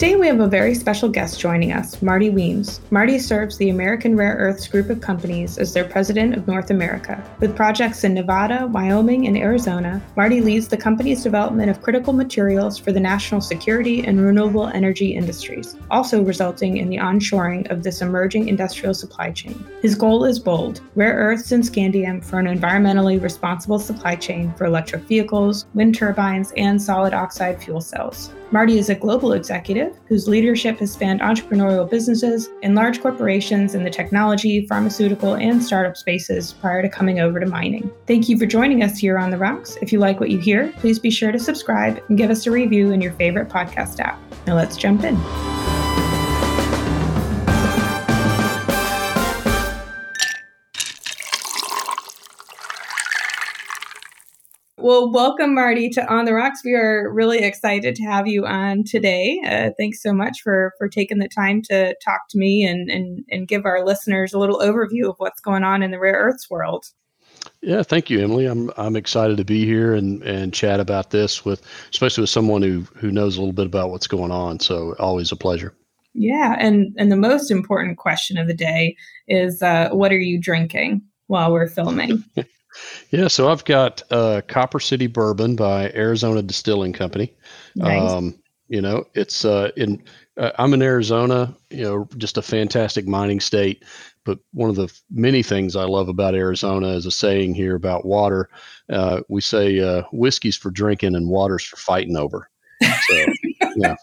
Today we have a very special guest joining us, Marty Weems. Marty serves the American Rare Earths group of companies as their president of North America. With projects in Nevada, Wyoming, and Arizona, Marty leads the company's development of critical materials for the national security and renewable energy industries, also resulting in the onshoring of this emerging industrial supply chain. His goal is bold rare earths and scandium for an environmentally responsible supply chain for electric vehicles, wind turbines, and solid oxide fuel cells. Marty is a global executive whose leadership has spanned entrepreneurial businesses in large corporations in the technology, pharmaceutical, and startup spaces prior to coming over to mining. Thank you for joining us here on The Rocks. If you like what you hear, please be sure to subscribe and give us a review in your favorite podcast app. Now let's jump in. Well, welcome, Marty, to On the Rocks. We are really excited to have you on today. Uh, thanks so much for for taking the time to talk to me and, and and give our listeners a little overview of what's going on in the rare earths world. Yeah, thank you, Emily. I'm I'm excited to be here and and chat about this with, especially with someone who who knows a little bit about what's going on. So always a pleasure. Yeah, and and the most important question of the day is, uh, what are you drinking while we're filming? Yeah, so I've got uh, Copper City Bourbon by Arizona Distilling Company. Nice. Um, you know, it's uh, in. Uh, I'm in Arizona. You know, just a fantastic mining state. But one of the many things I love about Arizona is a saying here about water. Uh, we say uh, whiskey's for drinking and water's for fighting over. So, yeah.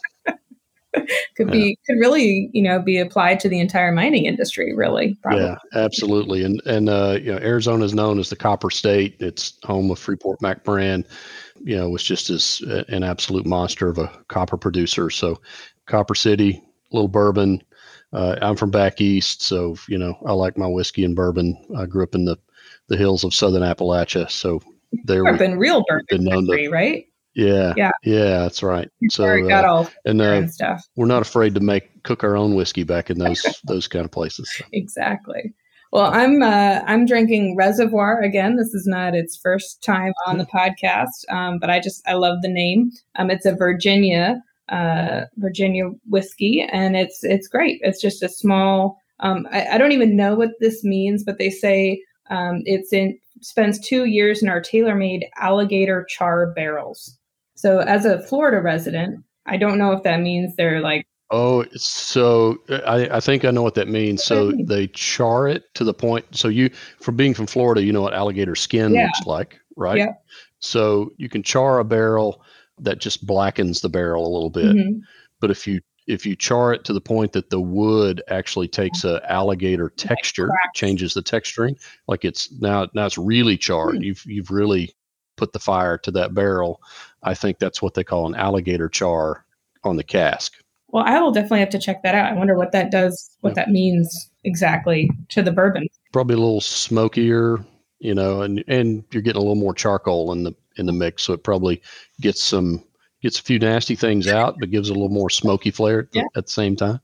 could be could really you know be applied to the entire mining industry really probably. yeah absolutely and and uh, you know arizona is known as the copper state. It's home of freeport mcmoran you know was just as an absolute monster of a copper producer so copper city little bourbon uh, i'm from back east so you know i like my whiskey and bourbon. I grew up in the the hills of southern appalachia so there have been real bourbon country, to, right yeah, yeah, yeah. That's right. So uh, got all and, uh, stuff. We're not afraid to make cook our own whiskey back in those those kind of places. Exactly. Well, I'm uh, I'm drinking Reservoir again. This is not its first time on the podcast, um, but I just I love the name. Um, it's a Virginia uh, Virginia whiskey, and it's it's great. It's just a small. Um, I, I don't even know what this means, but they say um, it's in spends two years in our tailor-made alligator char barrels. So as a Florida resident, I don't know if that means they're like Oh, so I, I think I know what that means. So they char it to the point. So you, from being from Florida, you know what alligator skin yeah. looks like, right? Yeah. So you can char a barrel that just blackens the barrel a little bit. Mm-hmm. But if you if you char it to the point that the wood actually takes a alligator texture, changes the texturing, like it's now now it's really charred. Mm-hmm. You've you've really put the fire to that barrel. I think that's what they call an alligator char on the cask. Well, I will definitely have to check that out. I wonder what that does, what that means exactly to the bourbon. Probably a little smokier, you know, and and you're getting a little more charcoal in the in the mix, so it probably gets some gets a few nasty things out, but gives a little more smoky flair at the, yeah. at the same time.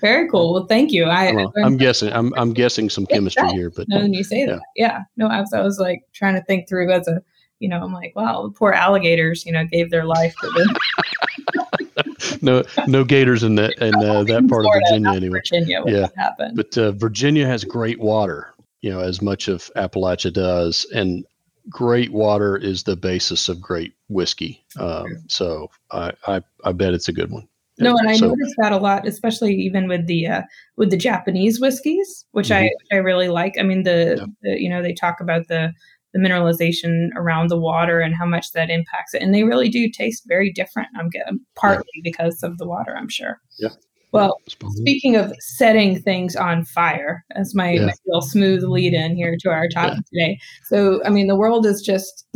Very cool. Well, thank you. I, am guessing. I'm I'm guessing some chemistry here, but no, you say yeah. that. Yeah. No, I was I was like trying to think through as a you know, I'm like, wow, the poor alligators, you know, gave their life for this. no, no gators in that in uh, that part Florida, of Virginia anyway. Virginia, yeah, happened. But uh, Virginia has great water, you know, as much of Appalachia does, and great water is the basis of great whiskey. Um, so I, I I bet it's a good one. No, and I so, noticed that a lot, especially even with the uh, with the Japanese whiskeys, which mm-hmm. I I really like. I mean, the, yeah. the you know they talk about the the mineralization around the water and how much that impacts it. And they really do taste very different. I'm getting partly yeah. because of the water, I'm sure. Yeah. Well, speaking of setting things on fire, as my, yeah. my little smooth lead in here to our topic yeah. today. So, I mean, the world is just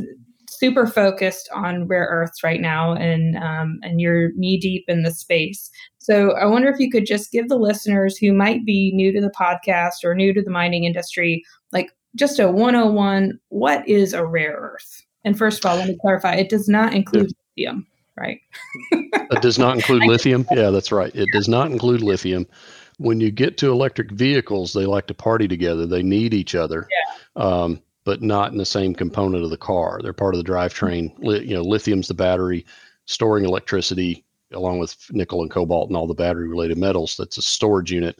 super focused on rare earths right now, and um, and you're knee deep in the space. So, I wonder if you could just give the listeners who might be new to the podcast or new to the mining industry, like just a 101 what is a rare earth? And first of all, let me clarify it does not include yeah. lithium, right? it does not include lithium. Yeah, that's right. It does not include lithium. When you get to electric vehicles, they like to party together. They need each other, yeah. um, but not in the same component of the car. They're part of the drivetrain. You know, lithium's the battery storing electricity along with nickel and cobalt and all the battery related metals. That's a storage unit.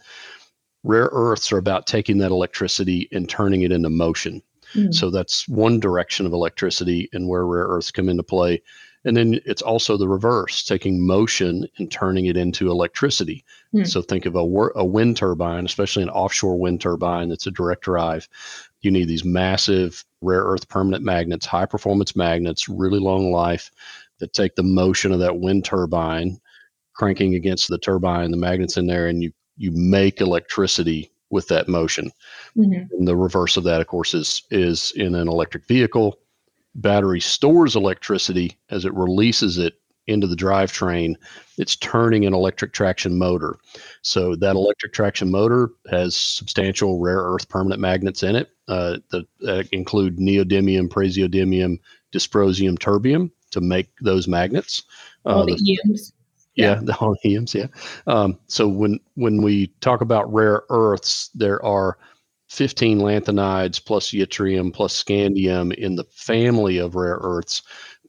Rare earths are about taking that electricity and turning it into motion. Mm-hmm. So that's one direction of electricity and where rare earths come into play. And then it's also the reverse, taking motion and turning it into electricity. Mm. So think of a, a wind turbine, especially an offshore wind turbine that's a direct drive. You need these massive rare earth permanent magnets, high performance magnets, really long life that take the motion of that wind turbine cranking against the turbine, the magnets in there, and you you make electricity with that motion. Mm-hmm. And the reverse of that, of course, is is in an electric vehicle battery stores electricity as it releases it into the drivetrain, it's turning an electric traction motor. So that electric traction motor has substantial rare earth permanent magnets in it uh, that, that include neodymium, praseodymium, dysprosium, terbium to make those magnets. Uh, the. Yeah, yeah, the all EMs. Yeah. Um, so when when we talk about rare earths, there are 15 lanthanides plus yttrium plus scandium in the family of rare earths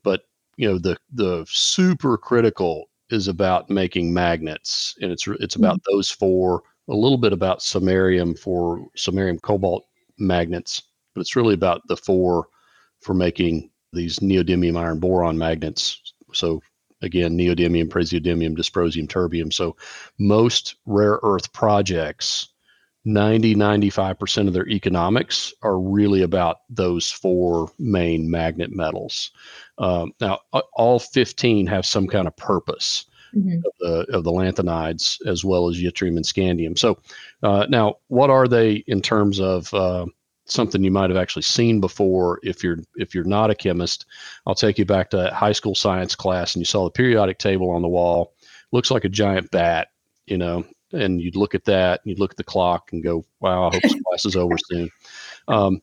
but you know the the super critical is about making magnets and it's it's about mm-hmm. those four a little bit about samarium for samarium cobalt magnets but it's really about the four for making these neodymium iron boron magnets so again neodymium praseodymium dysprosium terbium. So most rare earth projects 90 95% of their economics are really about those four main magnet metals. Um, now all 15 have some kind of purpose mm-hmm. of, the, of the lanthanides as well as yttrium and scandium. So uh, now what are they in terms of uh, something you might have actually seen before if you're if you're not a chemist i'll take you back to high school science class and you saw the periodic table on the wall looks like a giant bat you know and you'd look at that, and you'd look at the clock and go, "Wow, I hope this class is over soon." Um,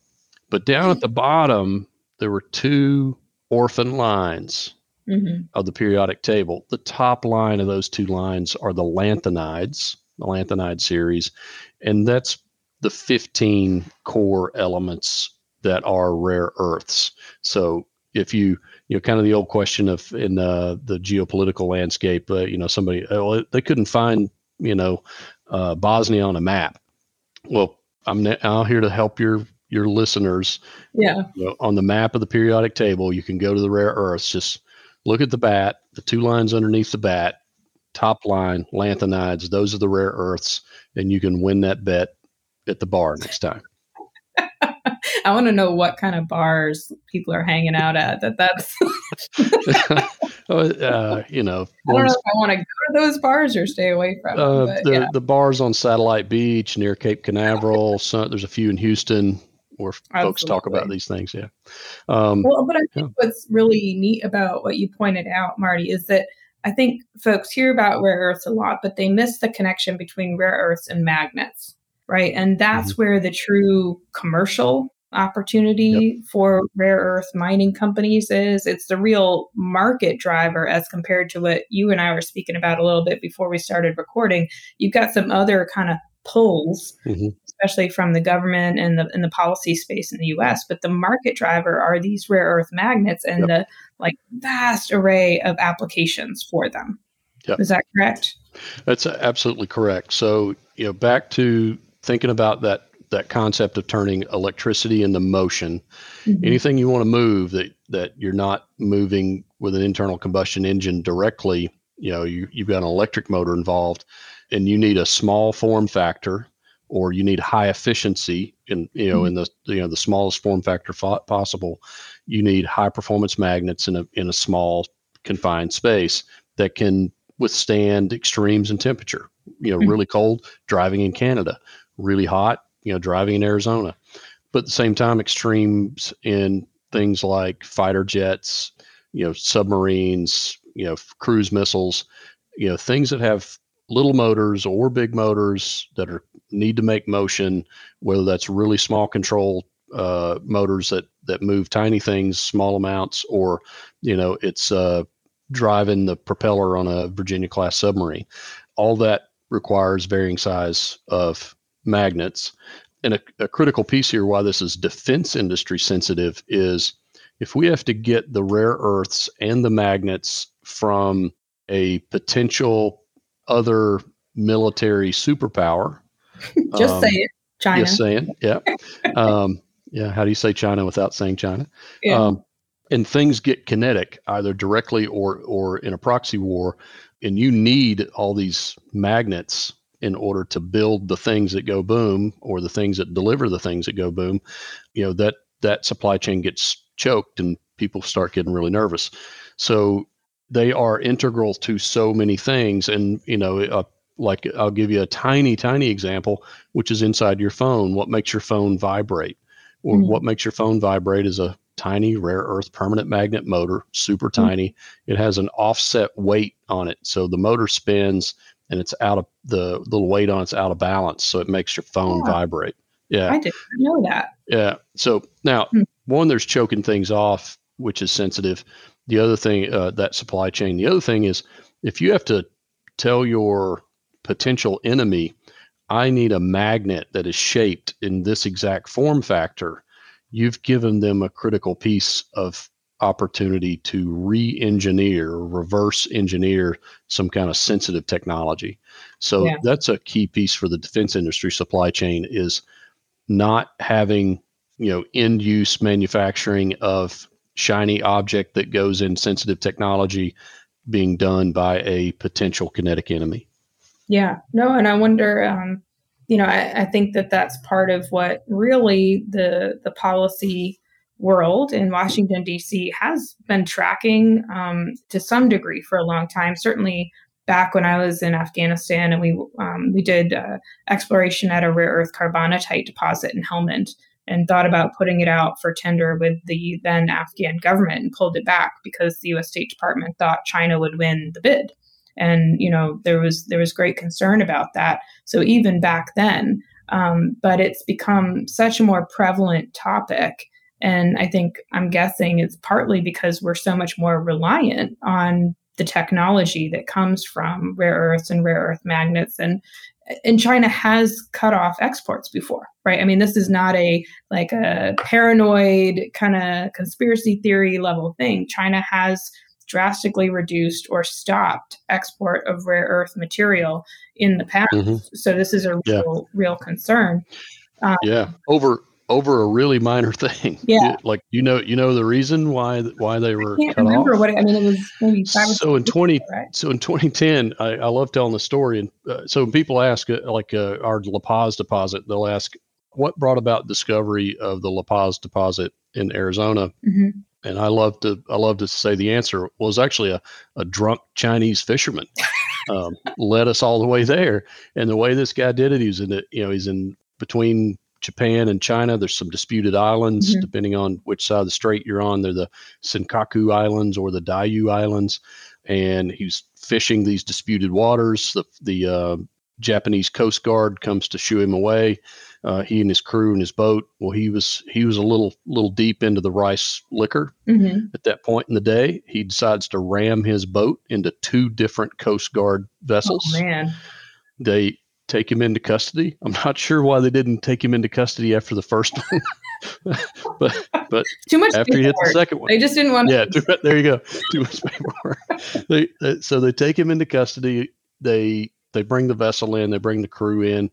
but down at the bottom, there were two orphan lines mm-hmm. of the periodic table. The top line of those two lines are the lanthanides, the lanthanide series, and that's the 15 core elements that are rare earths. So if you you know kind of the old question of in the the geopolitical landscape uh, you know somebody oh, they couldn't find you know, uh, Bosnia on a map. Well, I'm now here to help your your listeners. Yeah. You know, on the map of the periodic table, you can go to the rare earths. Just look at the bat, the two lines underneath the bat, top line, lanthanides. Those are the rare earths, and you can win that bet at the bar next time. I want to know what kind of bars people are hanging out at. That that's. Oh, uh, you know, I don't know if I want to go to those bars or stay away from uh, them. the, yeah. the bars on Satellite Beach near Cape Canaveral. So, there's a few in Houston where Absolutely. folks talk about these things. Yeah. Um, well, but I think yeah. what's really neat about what you pointed out, Marty, is that I think folks hear about rare earths a lot, but they miss the connection between rare earths and magnets, right? And that's mm-hmm. where the true commercial opportunity yep. for rare earth mining companies is. It's the real market driver as compared to what you and I were speaking about a little bit before we started recording. You've got some other kind of pulls, mm-hmm. especially from the government and the in the policy space in the US. But the market driver are these rare earth magnets and yep. the like vast array of applications for them. Yep. Is that correct? That's absolutely correct. So, you know, back to thinking about that that concept of turning electricity into motion. Mm-hmm. Anything you want to move that that you're not moving with an internal combustion engine directly, you know, you, you've got an electric motor involved, and you need a small form factor, or you need high efficiency in you know mm-hmm. in the you know the smallest form factor fo- possible. You need high performance magnets in a in a small confined space that can withstand extremes in temperature. You know, mm-hmm. really cold driving in Canada, really hot you know, driving in Arizona. But at the same time, extremes in things like fighter jets, you know, submarines, you know, cruise missiles, you know, things that have little motors or big motors that are need to make motion, whether that's really small control uh, motors that that move tiny things, small amounts, or you know, it's uh, driving the propeller on a Virginia class submarine. All that requires varying size of magnets. And a, a critical piece here why this is defense industry sensitive is if we have to get the rare earths and the magnets from a potential other military superpower. Just um, say it, China. Just saying, yeah. um, yeah. How do you say China without saying China? Yeah. Um, and things get kinetic either directly or or in a proxy war, and you need all these magnets in order to build the things that go boom or the things that deliver the things that go boom. You know that that supply chain gets choked and people start getting really nervous. So they are integral to so many things. And, you know, uh, like I'll give you a tiny, tiny example, which is inside your phone. What makes your phone vibrate? Or mm-hmm. what makes your phone vibrate is a tiny rare earth permanent magnet motor, super mm-hmm. tiny. It has an offset weight on it. So the motor spins and it's out of the little weight on it's out of balance. So it makes your phone yeah. vibrate. Yeah. I didn't know that. Yeah. So now, mm-hmm. one, there's choking things off, which is sensitive the other thing uh, that supply chain the other thing is if you have to tell your potential enemy i need a magnet that is shaped in this exact form factor you've given them a critical piece of opportunity to re-engineer or reverse engineer some kind of sensitive technology so yeah. that's a key piece for the defense industry supply chain is not having you know end use manufacturing of shiny object that goes in sensitive technology being done by a potential kinetic enemy. Yeah, no, and I wonder, um, you know, I, I, think that that's part of what really the the policy world in Washington D.C. has been tracking um, to some degree for a long time. Certainly, back when I was in Afghanistan, and we um, we did uh, exploration at a rare earth carbonatite deposit in Helmand and thought about putting it out for tender with the then Afghan government and pulled it back because the US State Department thought China would win the bid. And you know there was there was great concern about that. So even back then, um, but it's become such a more prevalent topic. And I think I'm guessing it's partly because we're so much more reliant on the technology that comes from rare earths and rare earth magnets and and China has cut off exports before, right? I mean, this is not a like a paranoid kind of conspiracy theory level thing. China has drastically reduced or stopped export of rare earth material in the past. Mm-hmm. So this is a real, yeah. real concern. Um, yeah, over over a really minor thing. Yeah, like you know, you know the reason why why they were. I can't remember off. what it, I mean. It was maybe five. So in twenty, right? so in twenty ten, I, I love telling the story, and uh, so when people ask, uh, like uh, our La Paz deposit, they'll ask what brought about discovery of the La Paz deposit in Arizona. Mm-hmm. And I love to I love to say the answer was actually a, a drunk Chinese fisherman um, led us all the way there. And the way this guy did it, he's in it, you know, he's in between Japan and China. There's some disputed islands, mm-hmm. depending on which side of the strait you're on. They're the Senkaku Islands or the Diaoyu Islands. And he's fishing these disputed waters. The, the uh, Japanese Coast Guard comes to shoo him away. Uh, he and his crew and his boat. Well, he was he was a little little deep into the rice liquor mm-hmm. at that point in the day. He decides to ram his boat into two different Coast Guard vessels. Oh man! They take him into custody. I'm not sure why they didn't take him into custody after the first one, but but too much after he hit the second one, they just didn't want. Yeah, too, there you go. Too much paperwork. they, they, so they take him into custody. They they bring the vessel in. They bring the crew in.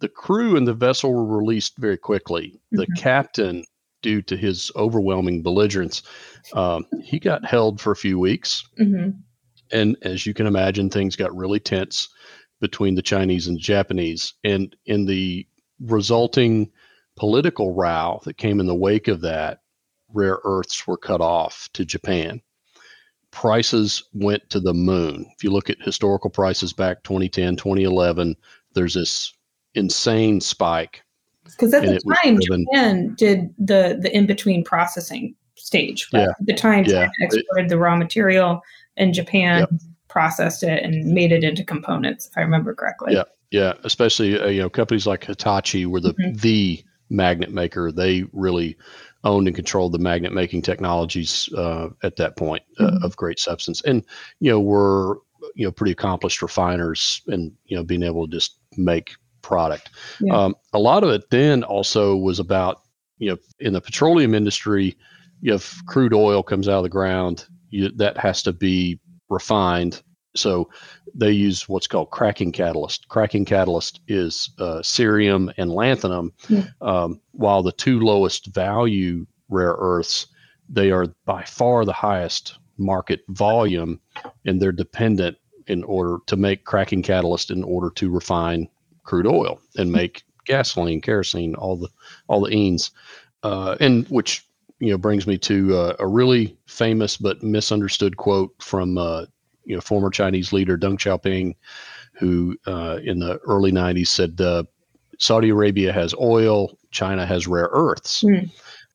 The crew and the vessel were released very quickly. The mm-hmm. captain, due to his overwhelming belligerence, um, he got held for a few weeks. Mm-hmm. And as you can imagine, things got really tense between the Chinese and Japanese. And in the resulting political row that came in the wake of that, rare earths were cut off to Japan. Prices went to the moon. If you look at historical prices back 2010, 2011, there's this insane spike. Because at the time, Japan did the, the in between processing stage. Yeah. At the time, China yeah. exported the raw material, and Japan yep processed it and made it into components, if I remember correctly. Yeah, yeah. Especially uh, you know companies like Hitachi were the mm-hmm. the magnet maker. They really owned and controlled the magnet making technologies uh, at that point uh, mm-hmm. of great substance, and you know were you know pretty accomplished refiners and you know being able to just make product. Yeah. Um, a lot of it then also was about you know in the petroleum industry, if crude oil comes out of the ground, you, that has to be refined So they use what's called cracking catalyst. Cracking catalyst is uh, cerium and lanthanum. Yeah. Um, while the two lowest value rare earths, they are by far the highest market volume, and they're dependent in order to make cracking catalyst in order to refine crude oil and make gasoline, kerosene, all the all the enes, uh, and which you know brings me to uh, a really famous but misunderstood quote from uh, you know former Chinese leader Deng Xiaoping, who uh, in the early '90s said uh, Saudi Arabia has oil, China has rare earths. Mm.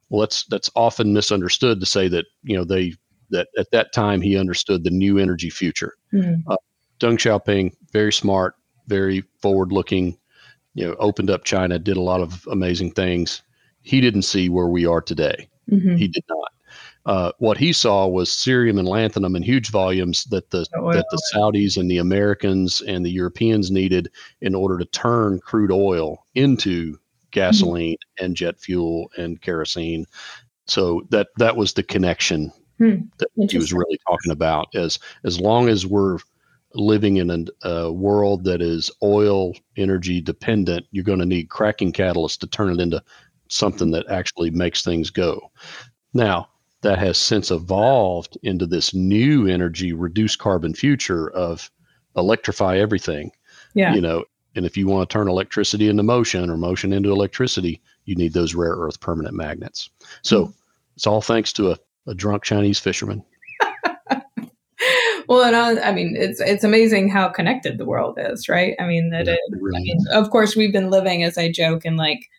Well, that's that's often misunderstood to say that you know they that at that time he understood the new energy future. Mm. Uh, Deng Xiaoping, very smart, very forward-looking, you know, opened up China, did a lot of amazing things. He didn't see where we are today. Mm-hmm. He did not. Uh, what he saw was cerium and lanthanum in huge volumes that the oil. that the Saudis and the Americans and the Europeans needed in order to turn crude oil into gasoline mm-hmm. and jet fuel and kerosene. So that that was the connection hmm. that he was really talking about. As as long as we're living in a, a world that is oil energy dependent, you're going to need cracking catalysts to turn it into something that actually makes things go. Now, that has since evolved into this new energy, reduced carbon future of electrify everything. Yeah. You know, and if you want to turn electricity into motion or motion into electricity, you need those rare earth permanent magnets. So mm-hmm. it's all thanks to a, a drunk Chinese fisherman. well, and I, I, mean, it's it's amazing how connected the world is, right? I mean, that yeah, it, it really I mean, of course, we've been living, as I joke, in like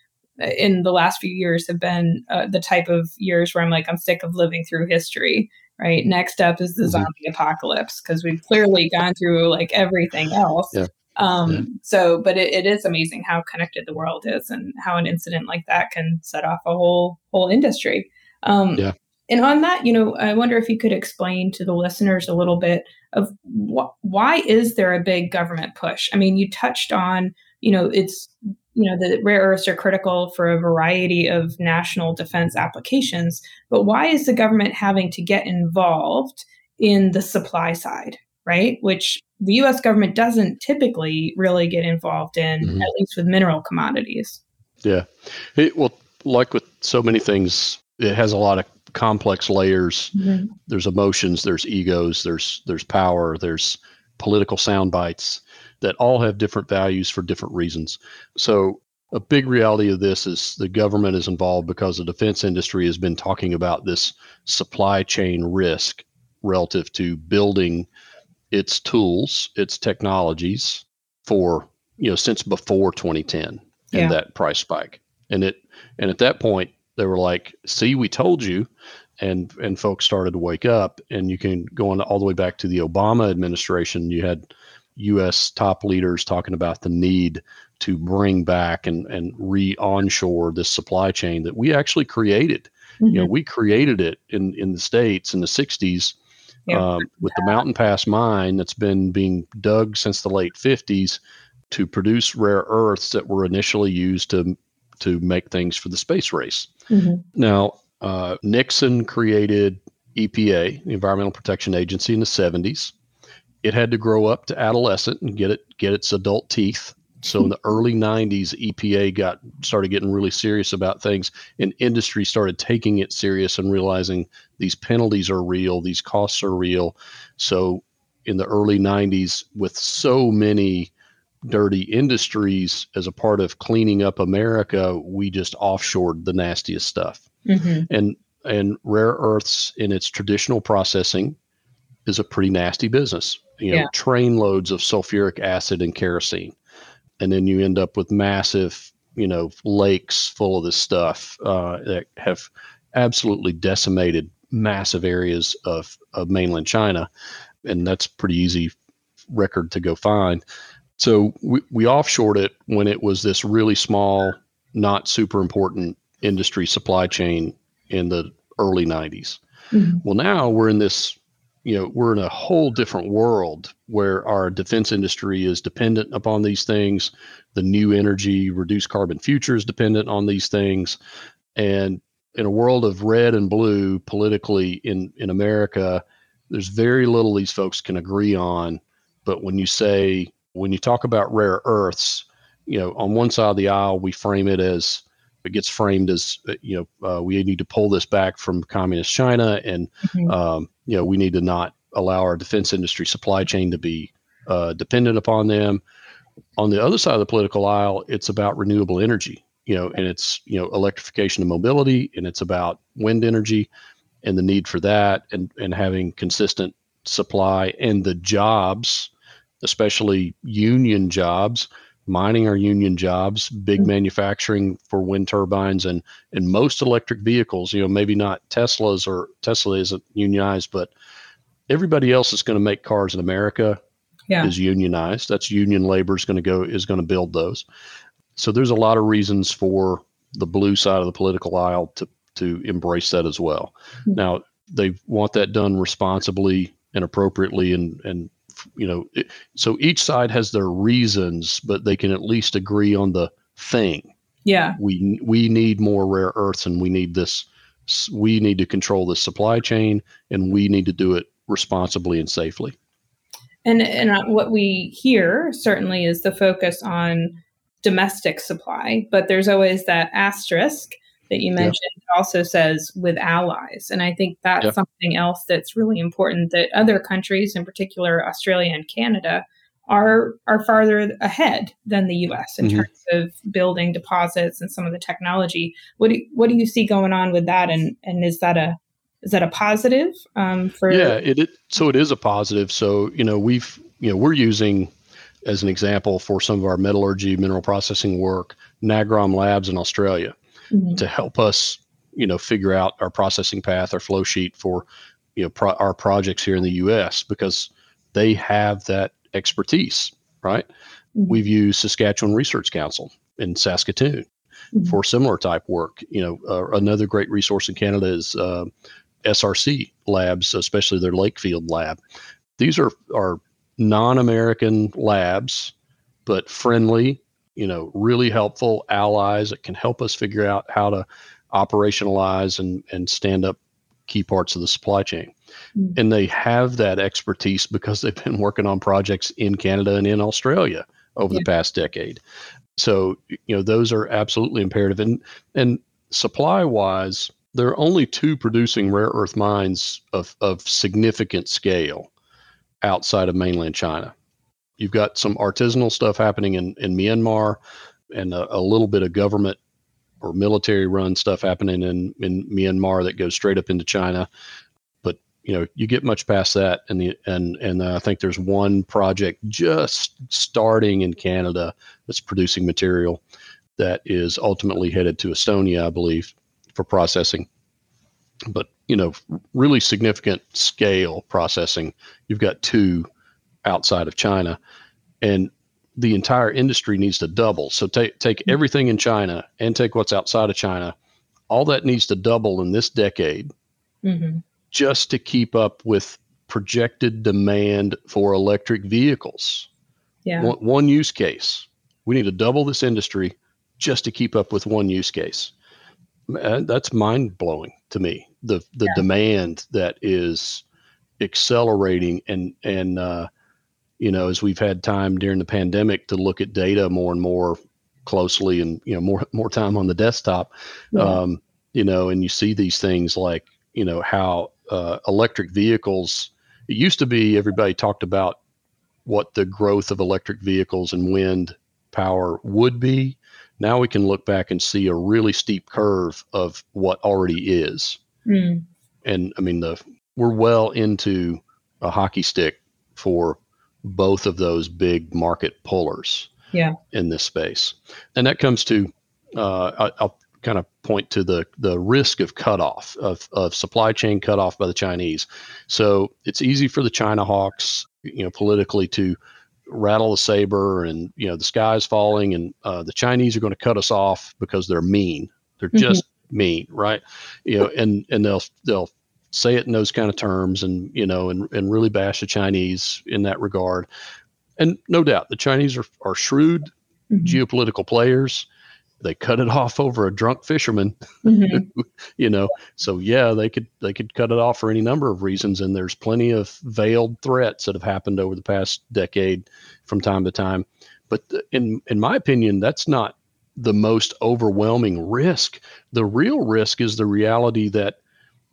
in the last few years have been uh, the type of years where I'm like, I'm sick of living through history. Right. Next up is the mm-hmm. zombie apocalypse because we've clearly gone through like everything else. Yeah. Um, yeah. So, but it, it is amazing how connected the world is and how an incident like that can set off a whole whole industry. Um, yeah. And on that, you know, I wonder if you could explain to the listeners a little bit of wh- why is there a big government push? I mean, you touched on, you know, it's you know the rare earths are critical for a variety of national defense applications but why is the government having to get involved in the supply side right? Which the US government doesn't typically really get involved in mm-hmm. at least with mineral commodities. Yeah. It, well like with so many things it has a lot of complex layers. Mm-hmm. there's emotions there's egos there's there's power there's political sound bites that all have different values for different reasons. So a big reality of this is the government is involved because the defense industry has been talking about this supply chain risk relative to building its tools, its technologies for, you know, since before 2010 and yeah. that price spike. And it and at that point they were like, "See, we told you." And and folks started to wake up and you can go on all the way back to the Obama administration. You had U.S. top leaders talking about the need to bring back and, and re onshore this supply chain that we actually created. Mm-hmm. You know, mm-hmm. we created it in, in the States in the 60s um, with the Mountain Pass mine that's been being dug since the late 50s to produce rare earths that were initially used to, to make things for the space race. Mm-hmm. Now, uh, Nixon created EPA, the Environmental Protection Agency, in the 70s it had to grow up to adolescent and get it get its adult teeth. So in the early 90s, EPA got started getting really serious about things, and industry started taking it serious and realizing these penalties are real, these costs are real. So in the early 90s, with so many dirty industries as a part of cleaning up America, we just offshored the nastiest stuff. Mm-hmm. And and rare earths in its traditional processing is a pretty nasty business you know, yeah. train loads of sulfuric acid and kerosene. And then you end up with massive, you know, lakes full of this stuff uh, that have absolutely decimated massive areas of, of mainland China. And that's pretty easy record to go find. So we, we offshored it when it was this really small, not super important industry supply chain in the early 90s. Mm-hmm. Well, now we're in this you know we're in a whole different world where our defense industry is dependent upon these things. The new energy reduced carbon future is dependent on these things. And in a world of red and blue politically in in america there's very little these folks can agree on. But when you say, when you talk about rare earths, you know, on one side of the aisle, we frame it as it gets framed as uh, you know uh, we need to pull this back from communist China, and mm-hmm. um, you know we need to not allow our defense industry supply chain to be uh, dependent upon them. On the other side of the political aisle, it's about renewable energy, you know, and it's you know electrification of mobility, and it's about wind energy, and the need for that, and and having consistent supply and the jobs, especially union jobs mining are union jobs, big mm-hmm. manufacturing for wind turbines, and and most electric vehicles. You know, maybe not Teslas or Tesla isn't unionized, but everybody else is going to make cars in America yeah. is unionized. That's union labor is going to go is going to build those. So there's a lot of reasons for the blue side of the political aisle to to embrace that as well. Mm-hmm. Now they want that done responsibly and appropriately and and you know, it, so each side has their reasons, but they can at least agree on the thing. Yeah. We we need more rare earths and we need this we need to control the supply chain and we need to do it responsibly and safely. And and uh, what we hear certainly is the focus on domestic supply, but there's always that asterisk that you mentioned yeah. also says with allies. And I think that's yeah. something else that's really important that other countries, in particular Australia and Canada, are are farther ahead than the US in mm-hmm. terms of building deposits and some of the technology. What do what do you see going on with that and and is that a is that a positive um, for yeah it, it so it is a positive so you know we've you know we're using as an example for some of our metallurgy mineral processing work Nagrom Labs in Australia mm-hmm. to help us, you know, figure out our processing path, our flow sheet for, you know, pro- our projects here in the U.S. because they have that expertise, right? Mm-hmm. We've used Saskatchewan Research Council in Saskatoon mm-hmm. for similar type work. You know, uh, another great resource in Canada is uh, SRC labs, especially their Lakefield lab. These are are non-American labs, but friendly you know, really helpful allies that can help us figure out how to operationalize and, and stand up key parts of the supply chain. Mm-hmm. And they have that expertise because they've been working on projects in Canada and in Australia over yeah. the past decade. So, you know, those are absolutely imperative. And and supply wise, there are only two producing rare earth mines of, of significant scale outside of mainland China. You've got some artisanal stuff happening in, in Myanmar and a, a little bit of government or military run stuff happening in, in Myanmar that goes straight up into China. But you know, you get much past that, and the and and uh, I think there's one project just starting in Canada that's producing material that is ultimately headed to Estonia, I believe, for processing. But you know, really significant scale processing. You've got two outside of China, and the entire industry needs to double. So take take mm-hmm. everything in China and take what's outside of China. All that needs to double in this decade, mm-hmm. just to keep up with projected demand for electric vehicles. Yeah. One, one use case. We need to double this industry just to keep up with one use case. That's mind blowing to me. The the yeah. demand that is accelerating and and uh, you know, as we've had time during the pandemic to look at data more and more closely and, you know, more, more time on the desktop, yeah. um, you know, and you see these things like, you know, how uh, electric vehicles, it used to be everybody talked about what the growth of electric vehicles and wind power would be. Now we can look back and see a really steep curve of what already is. Mm. And I mean, the we're well into a hockey stick for both of those big market pullers yeah. in this space. And that comes to, uh, I, will kind of point to the, the risk of cutoff, of, of supply chain cutoff by the Chinese. So it's easy for the China hawks, you know, politically to rattle the saber and, you know, the sky's falling and uh, the Chinese are going to cut us off because they're mean. They're mm-hmm. just mean, right? You know, and, and they'll, they'll say it in those kind of terms and you know and, and really bash the chinese in that regard. And no doubt the chinese are, are shrewd mm-hmm. geopolitical players. They cut it off over a drunk fisherman mm-hmm. you know. So yeah they could they could cut it off for any number of reasons and there's plenty of veiled threats that have happened over the past decade from time to time. But in in my opinion that's not the most overwhelming risk. The real risk is the reality that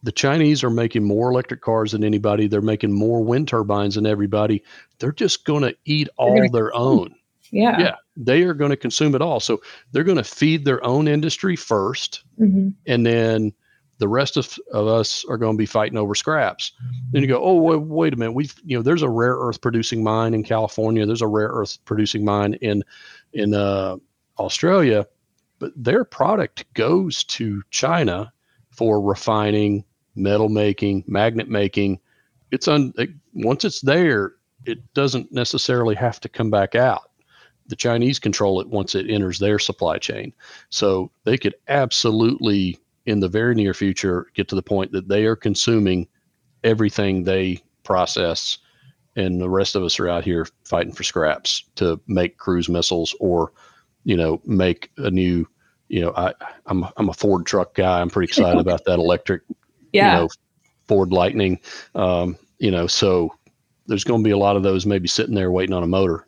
the Chinese are making more electric cars than anybody. They're making more wind turbines than everybody. They're just going to eat all their own. Yeah. Yeah. They are going to consume it all. So they're going to feed their own industry 1st mm-hmm. and then the rest of, of us are going to be fighting over scraps. Then you go, oh, wait, wait a minute. We've, you know, there's a rare earth producing mine in California. There's a rare earth producing mine in, in uh, Australia, but their product goes to China for refining, metal making, magnet making. It's on, it, once it's there, it doesn't necessarily have to come back out the Chinese control it once it enters their supply chain. So they could absolutely, in the very near future, get to the point that they are consuming everything they process, and the rest of us are out here fighting for scraps to make cruise missiles or, you know, make a new. You know, I, I'm I'm a Ford truck guy. I'm pretty excited about that electric. Yeah. You know, Ford Lightning. Um, you know, so there's going to be a lot of those maybe sitting there waiting on a motor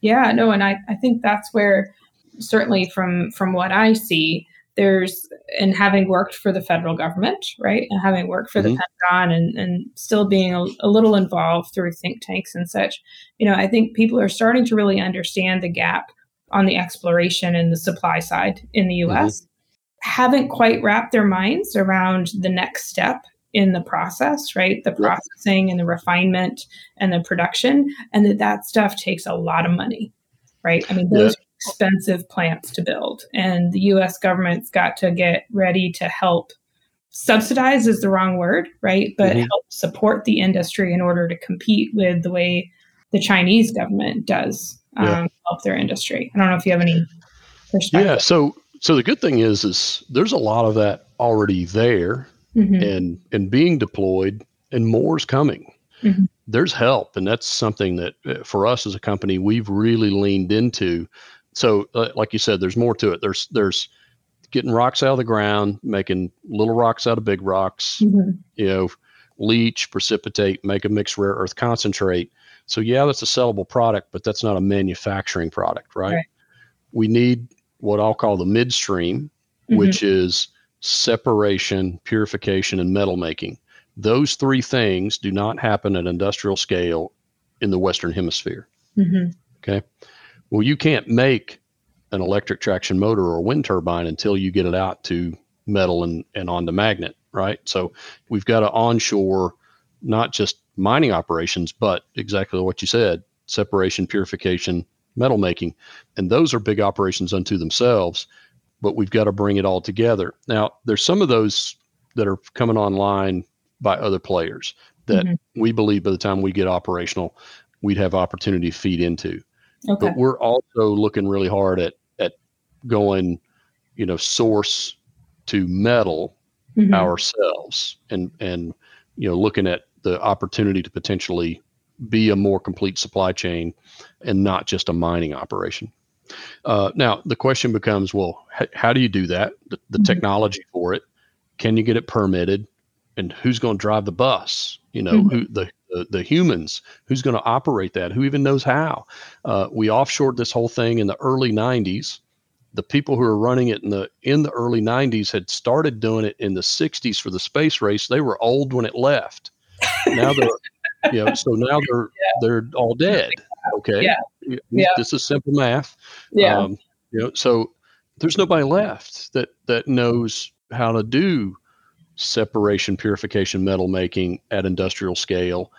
yeah, no, and I, I think that's where certainly from from what I see, there's and having worked for the federal government, right, and having worked for mm-hmm. the Pentagon and and still being a, a, little involved through think tanks and such, you know, I think people are starting to really understand the gap on the exploration and the supply side in the U.S. Mm-hmm. Haven't quite wrapped their minds around the next step in the process, right? The processing and the refinement and the production, and that that stuff takes a lot of money, right? I mean, those yeah. expensive plants to build, and the U.S. government's got to get ready to help. Subsidize is the wrong word, right? But mm-hmm. help support the industry in order to compete with the way the Chinese government does um, yeah. help their industry. I don't know if you have any perspective. Yeah. So, so the good thing is, is there's a lot of that already there mm-hmm. and and being deployed, and more is coming. Mm-hmm. There's help, and that's something that uh, for us as a company we've really leaned into. So, uh, like you said, there's more to it. There's there's getting rocks out of the ground, making little rocks out of big rocks. Mm-hmm. You know, leach, precipitate, make a mixed rare earth concentrate. So yeah, that's a sellable product, but that's not a manufacturing product, right? right. We need what I'll call the midstream, mm-hmm. which is separation, purification, and metal making. Those three things do not happen at industrial scale in the Western Hemisphere. Mm-hmm. Okay. Well, you can't make an electric traction motor or a wind turbine until you get it out to metal and, and onto magnet, right? So we've got to onshore not just mining operations, but exactly what you said separation, purification, metal making. And those are big operations unto themselves but we've got to bring it all together. Now, there's some of those that are coming online by other players that mm-hmm. we believe by the time we get operational, we'd have opportunity to feed into. Okay. But we're also looking really hard at at going, you know, source to metal mm-hmm. ourselves and and you know looking at the opportunity to potentially be a more complete supply chain and not just a mining operation. Uh, now the question becomes, well, h- how do you do that? The, the mm-hmm. technology for it, can you get it permitted, and who's going to drive the bus? You know, mm-hmm. who the, the, the humans, who's going to operate that? Who even knows how? Uh, we offshored this whole thing in the early '90s. The people who were running it in the in the early '90s had started doing it in the '60s for the space race. They were old when it left. Now they're you know, so now they're yeah. they're all dead. Okay. Yeah. yeah. This is simple math. Yeah. Um, you know, so there's nobody left that that knows how to do separation, purification, metal making at industrial scale.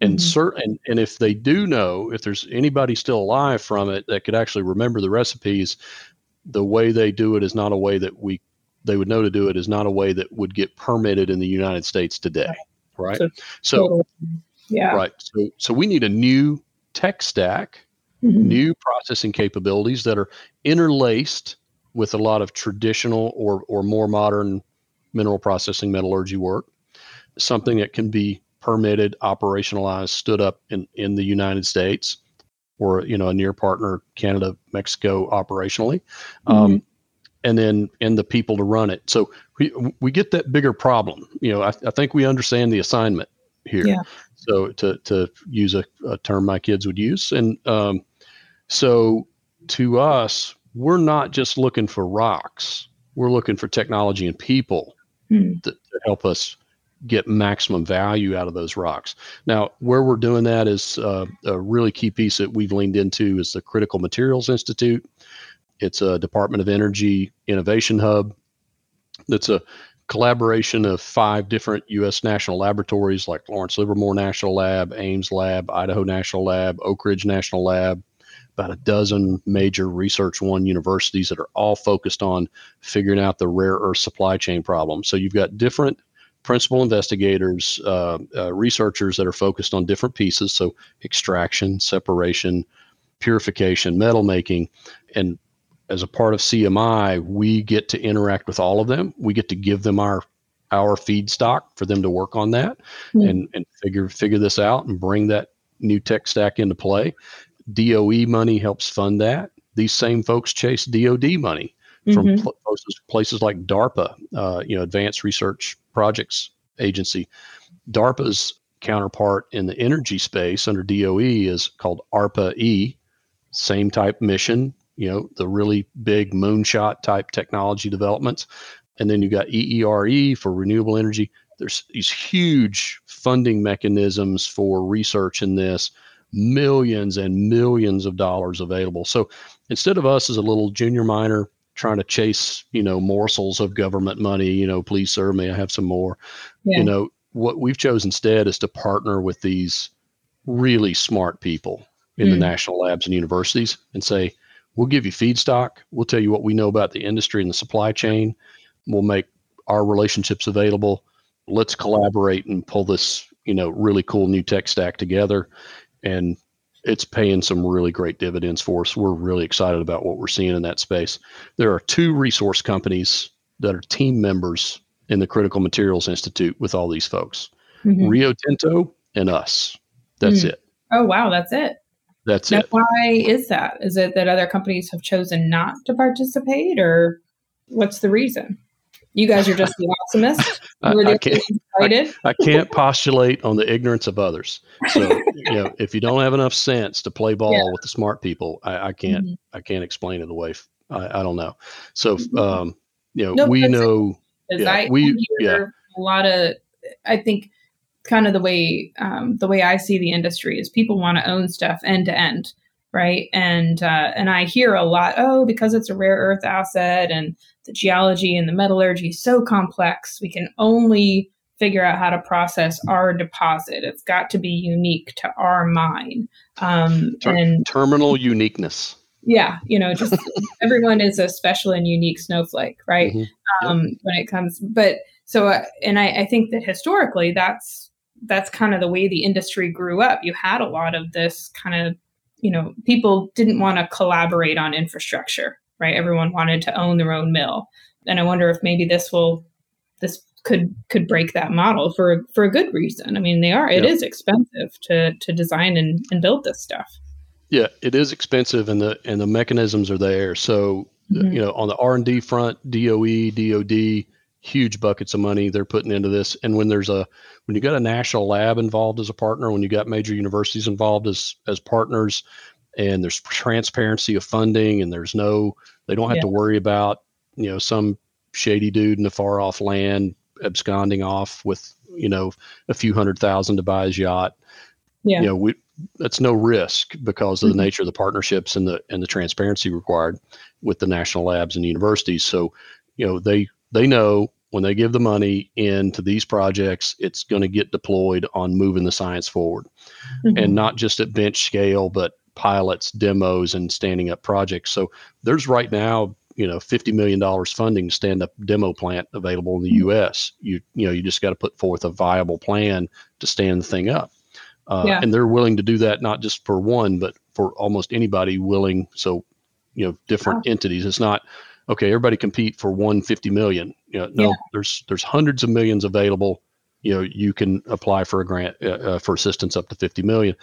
And mm-hmm. certain, and if they do know, if there's anybody still alive from it that could actually remember the recipes, the way they do it is not a way that we they would know to do it is not a way that would get permitted in the United States today. Right. So, so yeah. Right. So so we need a new tech stack, mm-hmm. new processing capabilities that are interlaced with a lot of traditional or, or more modern mineral processing metallurgy work, something that can be permitted, operationalized, stood up in, in the United States or you know a near partner Canada, Mexico operationally. Mm-hmm. Um, and then and the people to run it. So we we get that bigger problem. You know, I, I think we understand the assignment here. Yeah. So to to use a, a term my kids would use, and um, so to us, we're not just looking for rocks. We're looking for technology and people mm. to, to help us get maximum value out of those rocks. Now, where we're doing that is uh, a really key piece that we've leaned into is the Critical Materials Institute. It's a Department of Energy innovation hub. That's a collaboration of five different U.S. national laboratories like Lawrence Livermore National Lab, Ames Lab, Idaho National Lab, Oak Ridge National Lab, about a dozen major Research One universities that are all focused on figuring out the rare earth supply chain problem. So you've got different principal investigators, uh, uh, researchers that are focused on different pieces. So extraction, separation, purification, metal making, and as a part of CMI, we get to interact with all of them. We get to give them our our feedstock for them to work on that mm-hmm. and, and figure figure this out and bring that new tech stack into play. DOE money helps fund that. These same folks chase DOD money from mm-hmm. places, places like DARPA, uh, you know, Advanced Research Projects Agency. DARPA's counterpart in the energy space under DOE is called ARPA E, same type mission, you know, the really big moonshot type technology developments. And then you've got EERE for renewable energy. There's these huge funding mechanisms for research in this millions and millions of dollars available. So instead of us as a little junior miner trying to chase, you know, morsels of government money, you know, please serve me, I have some more. Yeah. You know, what we've chosen instead is to partner with these really smart people in mm. the national labs and universities and say, we'll give you feedstock, we'll tell you what we know about the industry and the supply chain, we'll make our relationships available. Let's collaborate and pull this, you know, really cool new tech stack together and it's paying some really great dividends for us. We're really excited about what we're seeing in that space. There are two resource companies that are team members in the Critical Materials Institute with all these folks mm-hmm. Rio Tinto and us. That's mm. it. Oh, wow. That's it. That's now, it. Why is that? Is it that other companies have chosen not to participate, or what's the reason? You guys are just the optimist. I, I, can't, I, I, can't postulate on the ignorance of others. So you know, if you don't have enough sense to play ball yeah. with the smart people, I, I can't mm-hmm. I can't explain it away. I, I don't know. So mm-hmm. um, you know, no, we know. Yeah, I, we yeah. a lot of. I think kind of the way um, the way I see the industry is people want to own stuff end to end right? And uh, and I hear a lot, oh, because it's a rare earth asset and the geology and the metallurgy is so complex, we can only figure out how to process our deposit. It's got to be unique to our mine. Um, Ter- and terminal uniqueness. Yeah, you know, just everyone is a special and unique snowflake, right? Mm-hmm. Um, yep. When it comes, but so, uh, and I, I think that historically, that's that's kind of the way the industry grew up. You had a lot of this kind of you know, people didn't want to collaborate on infrastructure, right? Everyone wanted to own their own mill. And I wonder if maybe this will this could could break that model for for a good reason. I mean, they are it yeah. is expensive to to design and, and build this stuff. Yeah, it is expensive and the and the mechanisms are there. So mm-hmm. you know, on the R and D front, DOE, DOD, huge buckets of money they're putting into this. And when there's a when you got a national lab involved as a partner, when you got major universities involved as as partners, and there's transparency of funding, and there's no they don't have yeah. to worry about you know some shady dude in the far off land absconding off with you know a few hundred thousand to buy his yacht. Yeah. You know, we that's no risk because of the mm-hmm. nature of the partnerships and the and the transparency required with the national labs and the universities. So, you know, they they know when they give the money into these projects, it's going to get deployed on moving the science forward, mm-hmm. and not just at bench scale, but pilots, demos, and standing up projects. So there's right now, you know, fifty million dollars funding stand up demo plant available in the mm-hmm. U.S. You you know you just got to put forth a viable plan to stand the thing up, uh, yeah. and they're willing to do that not just for one, but for almost anybody willing. So you know, different wow. entities. It's not okay, everybody compete for 150 million. You know, no, yeah. there's there's hundreds of millions available. You know, you can apply for a grant uh, uh, for assistance up to 50 million.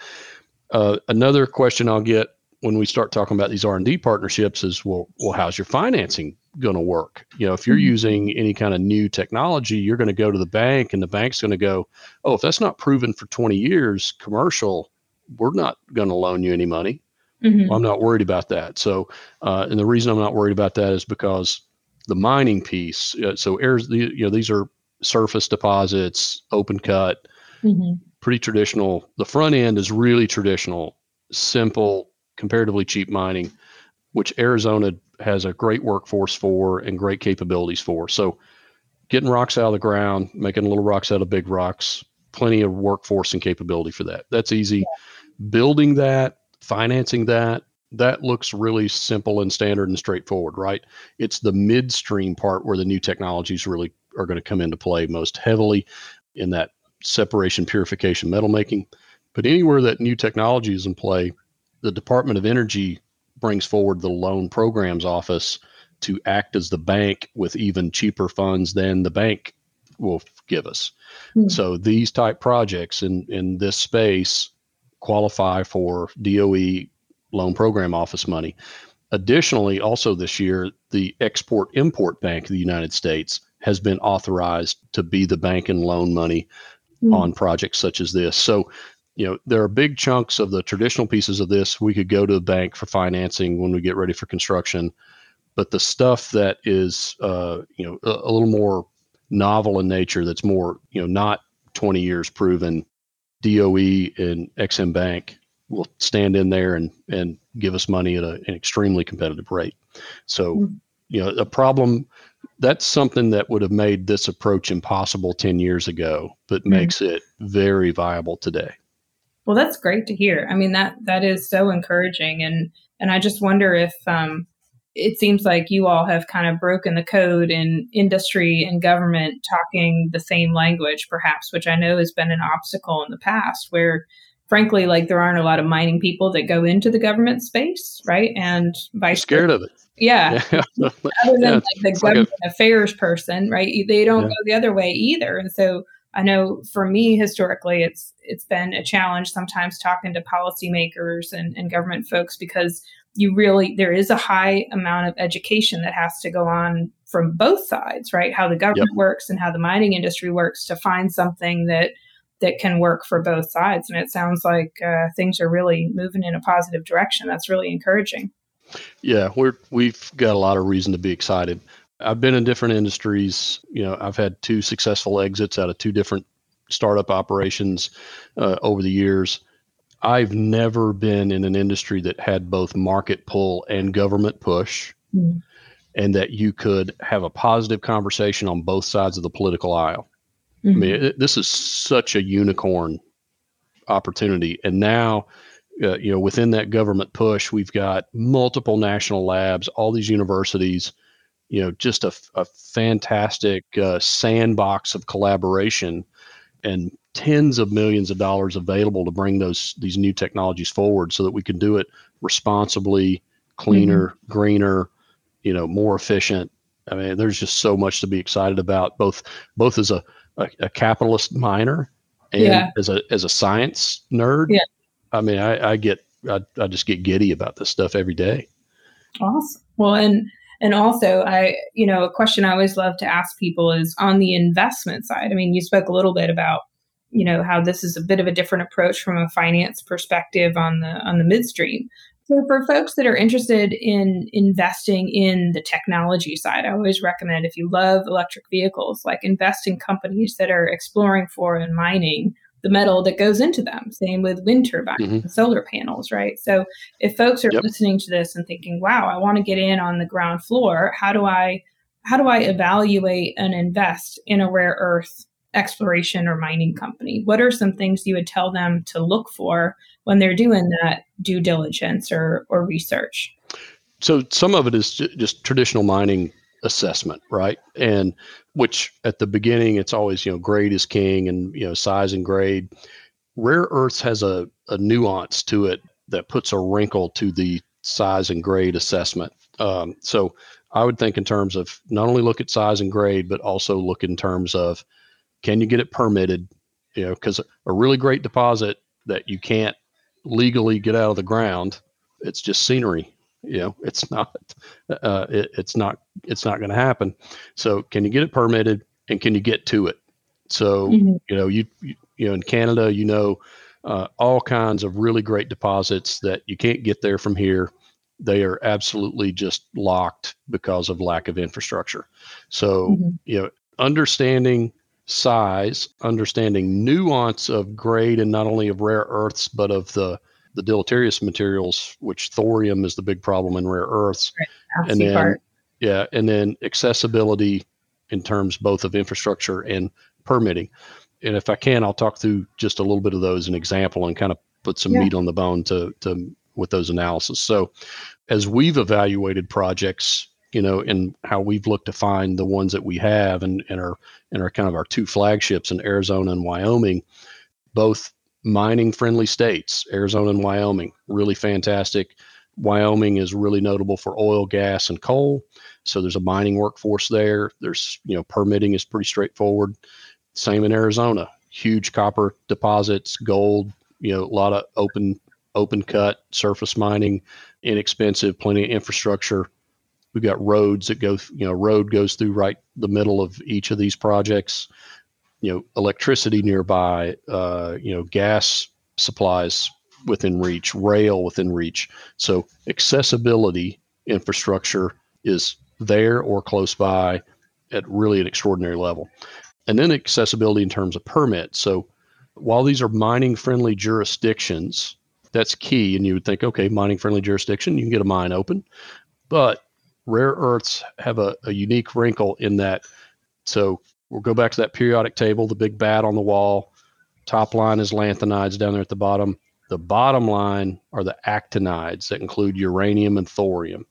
Uh, another question I'll get when we start talking about these r&d partnerships is well, well how's your financing going to work you know if you're mm-hmm. using any kind of new technology you're going to go to the bank and the bank's going to go oh if that's not proven for 20 years commercial we're not going to loan you any money mm-hmm. well, i'm not worried about that so uh, and the reason i'm not worried about that is because the mining piece uh, so airs you know these are surface deposits open cut mm-hmm. pretty traditional the front end is really traditional simple comparatively cheap mining which arizona has a great workforce for and great capabilities for. So getting rocks out of the ground, making little rocks out of big rocks, plenty of workforce and capability for that. That's easy. Yeah. Building that, financing that, that looks really simple and standard and straightforward, right? It's the midstream part where the new technologies really are going to come into play most heavily in that separation, purification, metal making. But anywhere that new technology is in play, the Department of Energy brings forward the loan programs office to act as the bank with even cheaper funds than the bank will give us. Mm-hmm. So these type projects in in this space qualify for DOE loan program office money. Additionally, also this year, the Export Import Bank of the United States has been authorized to be the bank and loan money mm-hmm. on projects such as this. So you know, there are big chunks of the traditional pieces of this. We could go to the bank for financing when we get ready for construction, but the stuff that is, uh, you know, a, a, little more novel in nature, that's more, you know, not 20 years proven, DOE and Exim Bank will stand in there and and give us money at a, an extremely competitive rate. So, mm-hmm. you know, a problem that's something that would have made this approach impossible 10 years ago, but mm-hmm. makes it very viable today. Well, that's great to hear. I mean that that is so encouraging, and and I just wonder if um, it seems like you all have kind of broken the code in industry and government talking the same language, perhaps, which I know has been an obstacle in the past, where frankly, like there aren't a lot of mining people that go into the government space, right? And vice scared of it. Yeah. yeah. Other than yeah, like the government like a, affairs person, right? They don't yeah. go the other way either. And so I know for me historically it's it's been a challenge sometimes talking to policymakers and, and government folks because you really there is a high amount of education that has to go on from both sides, right? How the government yep. works and how the mining industry works to find something that that can work for both sides. And it sounds like uh, things are really moving in a positive direction. That's really encouraging. Yeah, we're we've got a lot of reason to be excited. I've been in different industries. You know, I've had two successful exits out of two different startup operations uh, over the years. I've never been in an industry that had both market pull and government push, mm-hmm. and that you could have a positive conversation on both sides of the political aisle. Mm-hmm. I mean, mm-hmm. it, this is such a unicorn opportunity. And now, uh, you know, within that government push, we've got multiple national labs, all these universities you know, just a, a fantastic uh, sandbox of collaboration and tens of millions of dollars available to bring those these new technologies forward so that we can do it responsibly, cleaner, mm-hmm. greener, you know, more efficient. I mean, there's just so much to be excited about, both both as a, a, a capitalist miner and yeah. as a as a science nerd. Yeah. I mean, I, I get I, I just get giddy about this stuff every day. Awesome. Well, and and also, I, you know, a question I always love to ask people is on the investment side. I mean, you spoke a little bit about, you know, how this is a bit of a different approach from a finance perspective on the on the midstream. So for folks that are interested in investing in the technology side, I always recommend if you love electric vehicles, like invest in companies that are exploring for and mining the metal that goes into them. Same with wind turbines mm-hmm. and solar panels, right? So if folks are yep. listening to this and thinking, "Wow, I want to get in on the ground floor. How do I how do I evaluate and invest in a rare earth exploration or mining company? What are some things you would tell them to look for when they're doing that due diligence or or research?" So some of it is just traditional mining assessment, right? And which at the beginning it's always you know grade is king and you know size and grade. Rare earths has a, a nuance to it that puts a wrinkle to the size and grade assessment. Um, so I would think in terms of not only look at size and grade, but also look in terms of can you get it permitted? You know, because a really great deposit that you can't legally get out of the ground it's just scenery. You know, it's not uh, it, it's not it's not going to happen. So can you get it permitted and can you get to it? So mm-hmm. you know you, you you know in Canada you know uh, all kinds of really great deposits that you can't get there from here. They are absolutely just locked because of lack of infrastructure. So, mm-hmm. you know, understanding size, understanding nuance of grade and not only of rare earths, but of the the deleterious materials, which thorium is the big problem in rare earths. Right. And then, part. yeah, and then accessibility in terms both of infrastructure and permitting and if I can, I'll talk through just a little bit of those an example and kind of put some yeah. meat on the bone to to with those analysis. So, as we've evaluated projects, you know, and how we've looked to find the ones that we have and and our and our kind of our two flagships in Arizona and Wyoming, both mining friendly states, Arizona and Wyoming, really fantastic. Wyoming is really notable for oil, gas, and coal. So there's a mining workforce there. There's, you know, permitting is pretty straightforward. Same in Arizona, huge copper deposits, gold, you know, a lot of open open cut surface mining, inexpensive, plenty of infrastructure. We've got roads that go, you know, road goes through right the middle of each of these projects. You know, electricity nearby, uh, you know, gas supplies within reach, rail within reach. So accessibility infrastructure is there or close by at really an extraordinary level and then accessibility in terms of permits. So while these are mining friendly jurisdictions, that's key. And you would think, okay, mining friendly jurisdiction, you can get a mine open. But rare earths have a, a unique wrinkle in that. So we'll go back to that periodic table, the big bat on the wall. Top line is lanthanides down there at the bottom. The bottom line are the actinides that include uranium and thorium.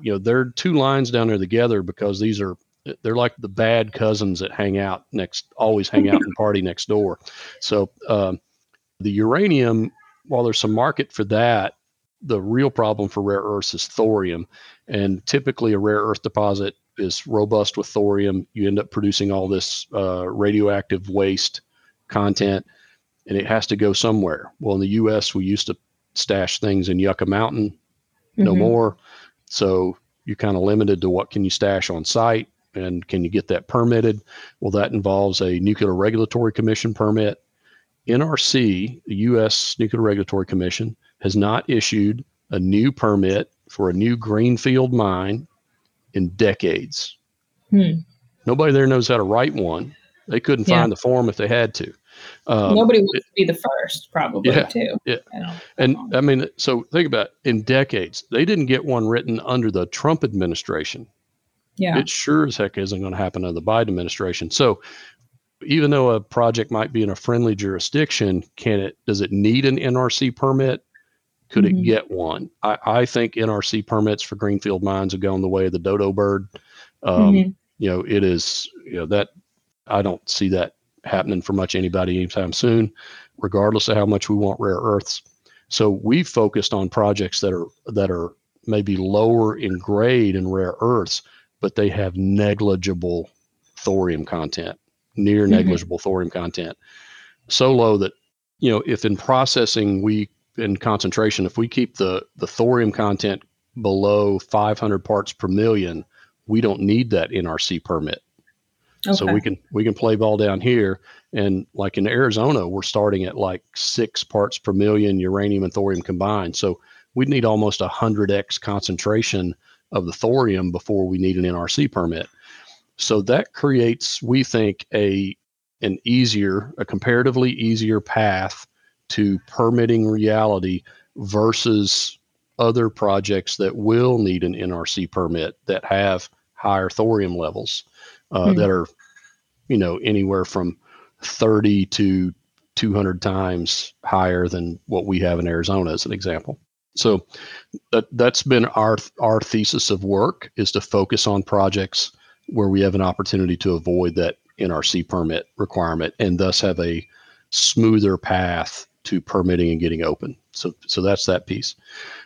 You know, there are two lines down there together because these are they're like the bad cousins that hang out next, always hang out and party next door. So um, the uranium, while there's some market for that, the real problem for rare earths is thorium, and typically a rare earth deposit is robust with thorium. You end up producing all this uh, radioactive waste content, and it has to go somewhere. Well, in the U.S., we used to stash things in Yucca Mountain, no mm-hmm. more. So you're kind of limited to what can you stash on site and can you get that permitted? Well, that involves a Nuclear Regulatory Commission permit. NRC, the U.S. Nuclear Regulatory Commission, has not issued a new permit for a new greenfield mine in decades. Hmm. Nobody there knows how to write one. They couldn't yeah. find the form if they had to. Um, Nobody would be the first, probably yeah, too. Yeah, and I mean, so think about it. in decades, they didn't get one written under the Trump administration. Yeah. It sure as heck isn't going to happen under the Biden administration. So even though a project might be in a friendly jurisdiction, can it does it need an NRC permit? Could mm-hmm. it get one? I, I, think NRC permits for greenfield mines have gone the way of the dodo bird. Um, mm-hmm. You know, it is you know that I don't see that happening for much anybody anytime soon, regardless of how much we want rare earths. So we've focused on projects that are that are maybe lower in grade in rare earths but they have negligible thorium content, near mm-hmm. negligible thorium content. So low that, you know, if in processing we in concentration, if we keep the, the thorium content below 500 parts per million, we don't need that NRC permit. Okay. So we can we can play ball down here, and like in Arizona, we're starting at like six parts per million uranium and thorium combined. So we'd need almost a hundred x concentration of the thorium before we need an NRC permit. So that creates, we think, a an easier, a comparatively easier path to permitting reality versus other projects that will need an NRC permit that have higher thorium levels uh, hmm. that are, you know, anywhere from 30 to 200 times higher than what we have in Arizona, as an example. So that that's been our our thesis of work is to focus on projects where we have an opportunity to avoid that NRC permit requirement and thus have a smoother path to permitting and getting open. So so that's that piece.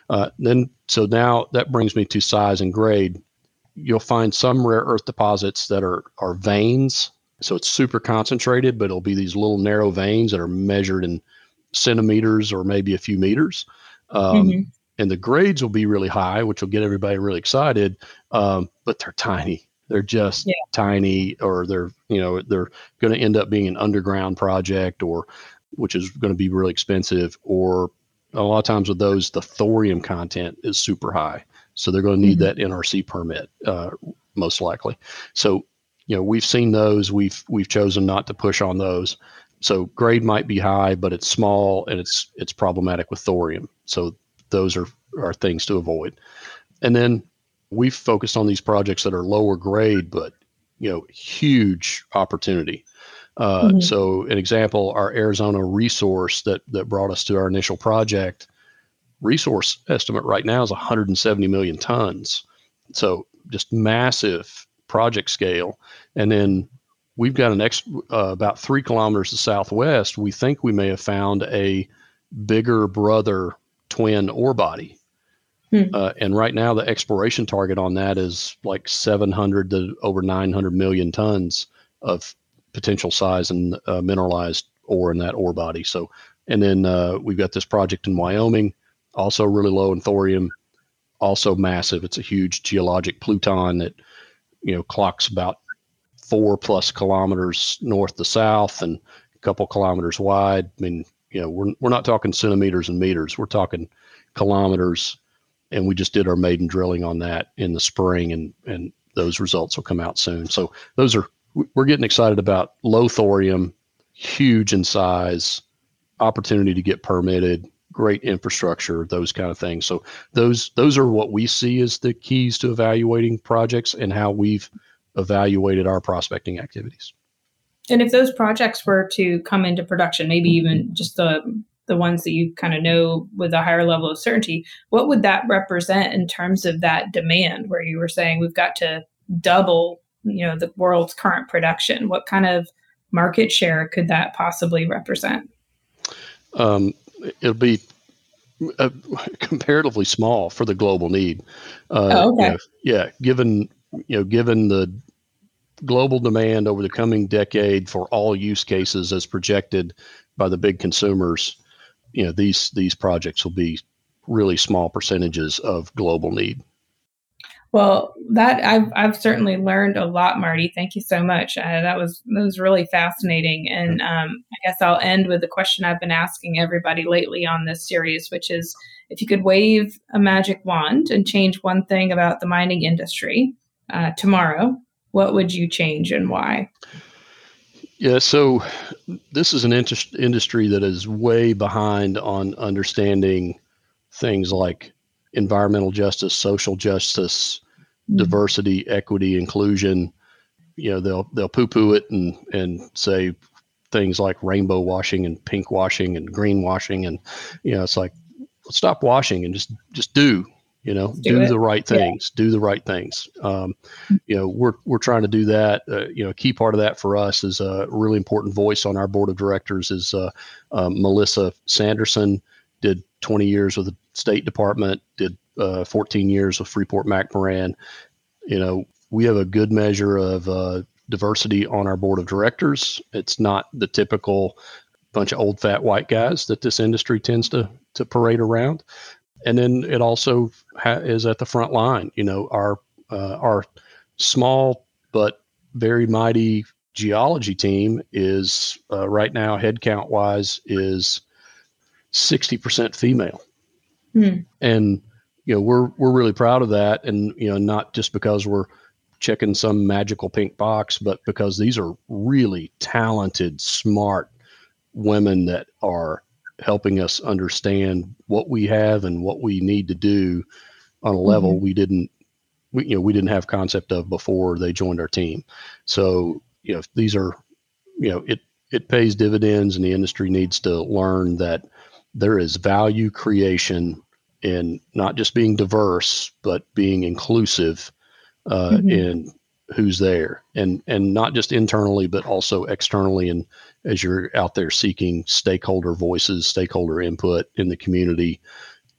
Uh, then so now that brings me to size and grade. You'll find some rare earth deposits that are are veins. So it's super concentrated, but it'll be these little narrow veins that are measured in centimeters or maybe a few meters. Um, mm-hmm. and the grades will be really high, which will get everybody really excited. Um, but they're tiny. They're just yeah. tiny, or they're you know they're going to end up being an underground project, or which is going to be really expensive, or a lot of times with those the thorium content is super high, so they're going to need mm-hmm. that NRC permit uh, most likely. So you know we've seen those. We've we've chosen not to push on those. So grade might be high, but it's small and it's it's problematic with thorium. So those are are things to avoid. And then we've focused on these projects that are lower grade, but you know, huge opportunity. Uh, mm-hmm. So, an example, our Arizona resource that that brought us to our initial project resource estimate right now is 170 million tons. So, just massive project scale. And then we've got an ex uh, about three kilometers to southwest. We think we may have found a bigger brother twin ore body. Hmm. Uh, and right now, the exploration target on that is like 700 to over 900 million tons of potential size and uh, mineralized ore in that ore body. So, and then uh, we've got this project in Wyoming, also really low in thorium, also massive. It's a huge geologic pluton that you know clocks about four plus kilometers north to south and a couple kilometers wide. I mean, you know, we're we're not talking centimeters and meters. We're talking kilometers, and we just did our maiden drilling on that in the spring, and and those results will come out soon. So those are we're getting excited about low thorium, huge in size, opportunity to get permitted, great infrastructure, those kind of things. So those those are what we see as the keys to evaluating projects and how we've evaluated our prospecting activities. And if those projects were to come into production, maybe even just the the ones that you kind of know with a higher level of certainty, what would that represent in terms of that demand where you were saying we've got to double, you know, the world's current production? What kind of market share could that possibly represent? Um, it'll be uh, comparatively small for the global need. Uh, oh, okay. You know, yeah, given you know, given the global demand over the coming decade for all use cases as projected by the big consumers, you know, these these projects will be really small percentages of global need. Well, that I've I've certainly learned a lot, Marty. Thank you so much. Uh, that was that was really fascinating, and um, I guess I'll end with the question I've been asking everybody lately on this series, which is if you could wave a magic wand and change one thing about the mining industry, uh, tomorrow, what would you change and why? Yeah, so this is an inter- industry that is way behind on understanding things like environmental justice, social justice, mm-hmm. diversity, equity, inclusion. You know, they'll they'll poo-poo it and and say things like rainbow washing and pink washing and green washing, and you know, it's like stop washing and just just do you know do, do the right things yeah. do the right things um, you know we're, we're trying to do that uh, you know a key part of that for us is a really important voice on our board of directors is uh, uh, melissa sanderson did 20 years with the state department did uh, 14 years with freeport mcmoran you know we have a good measure of uh, diversity on our board of directors. It's not the typical bunch of old fat white guys that this industry tends to to parade around. And then it also ha- is at the front line. You know, our uh, our small but very mighty geology team is uh, right now headcount wise is 60% female hmm. and you know we're we're really proud of that and you know not just because we're checking some magical pink box but because these are really talented smart women that are helping us understand what we have and what we need to do on a level mm-hmm. we didn't we, you know we didn't have concept of before they joined our team so you know these are you know it it pays dividends and the industry needs to learn that there is value creation in not just being diverse but being inclusive uh, mm-hmm. in who's there. And and not just internally but also externally. And as you're out there seeking stakeholder voices stakeholder input in the community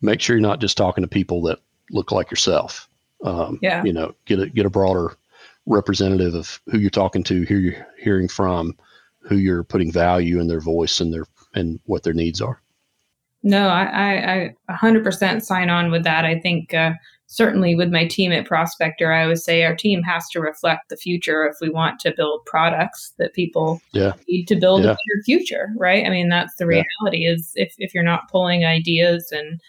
make sure you're not just talking to people that look like yourself. Um, yeah. you know get a get a broader representative of who you're talking to who you're hearing from who you're putting value in their voice and their and what their needs are No, I, I, I 100% sign on with that. I think uh, certainly with my team at Prospector, I always say our team has to reflect the future if we want to build products that people yeah. need to build yeah. a better future, right? I mean, that's the reality yeah. is if, if you're not pulling ideas and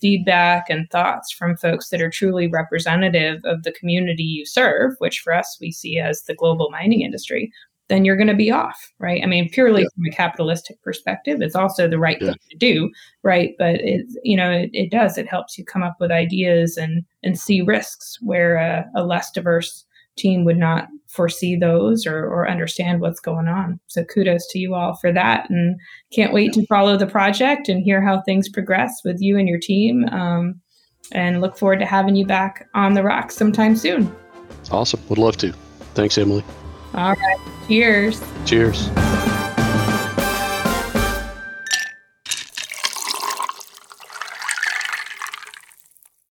feedback and thoughts from folks that are truly representative of the community you serve, which for us we see as the global mining industry, then you're going to be off, right? I mean, purely yeah. from a capitalistic perspective, it's also the right yeah. thing to do, right? But it, you know, it, it, does. It helps you come up with ideas and and see risks where a, a less diverse team would not foresee those or, or understand what's going on. So kudos to you all for that, and can't wait to follow the project and hear how things progress with you and your team. Um, and look forward to having you back on the rocks sometime soon. Awesome. Would love to. Thanks, Emily. All right. Cheers. Cheers.